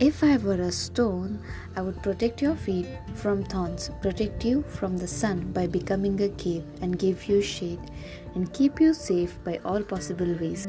If I were a stone, I would protect your feet from thorns, protect you from the sun by becoming a cave, and give you shade, and keep you safe by all possible ways.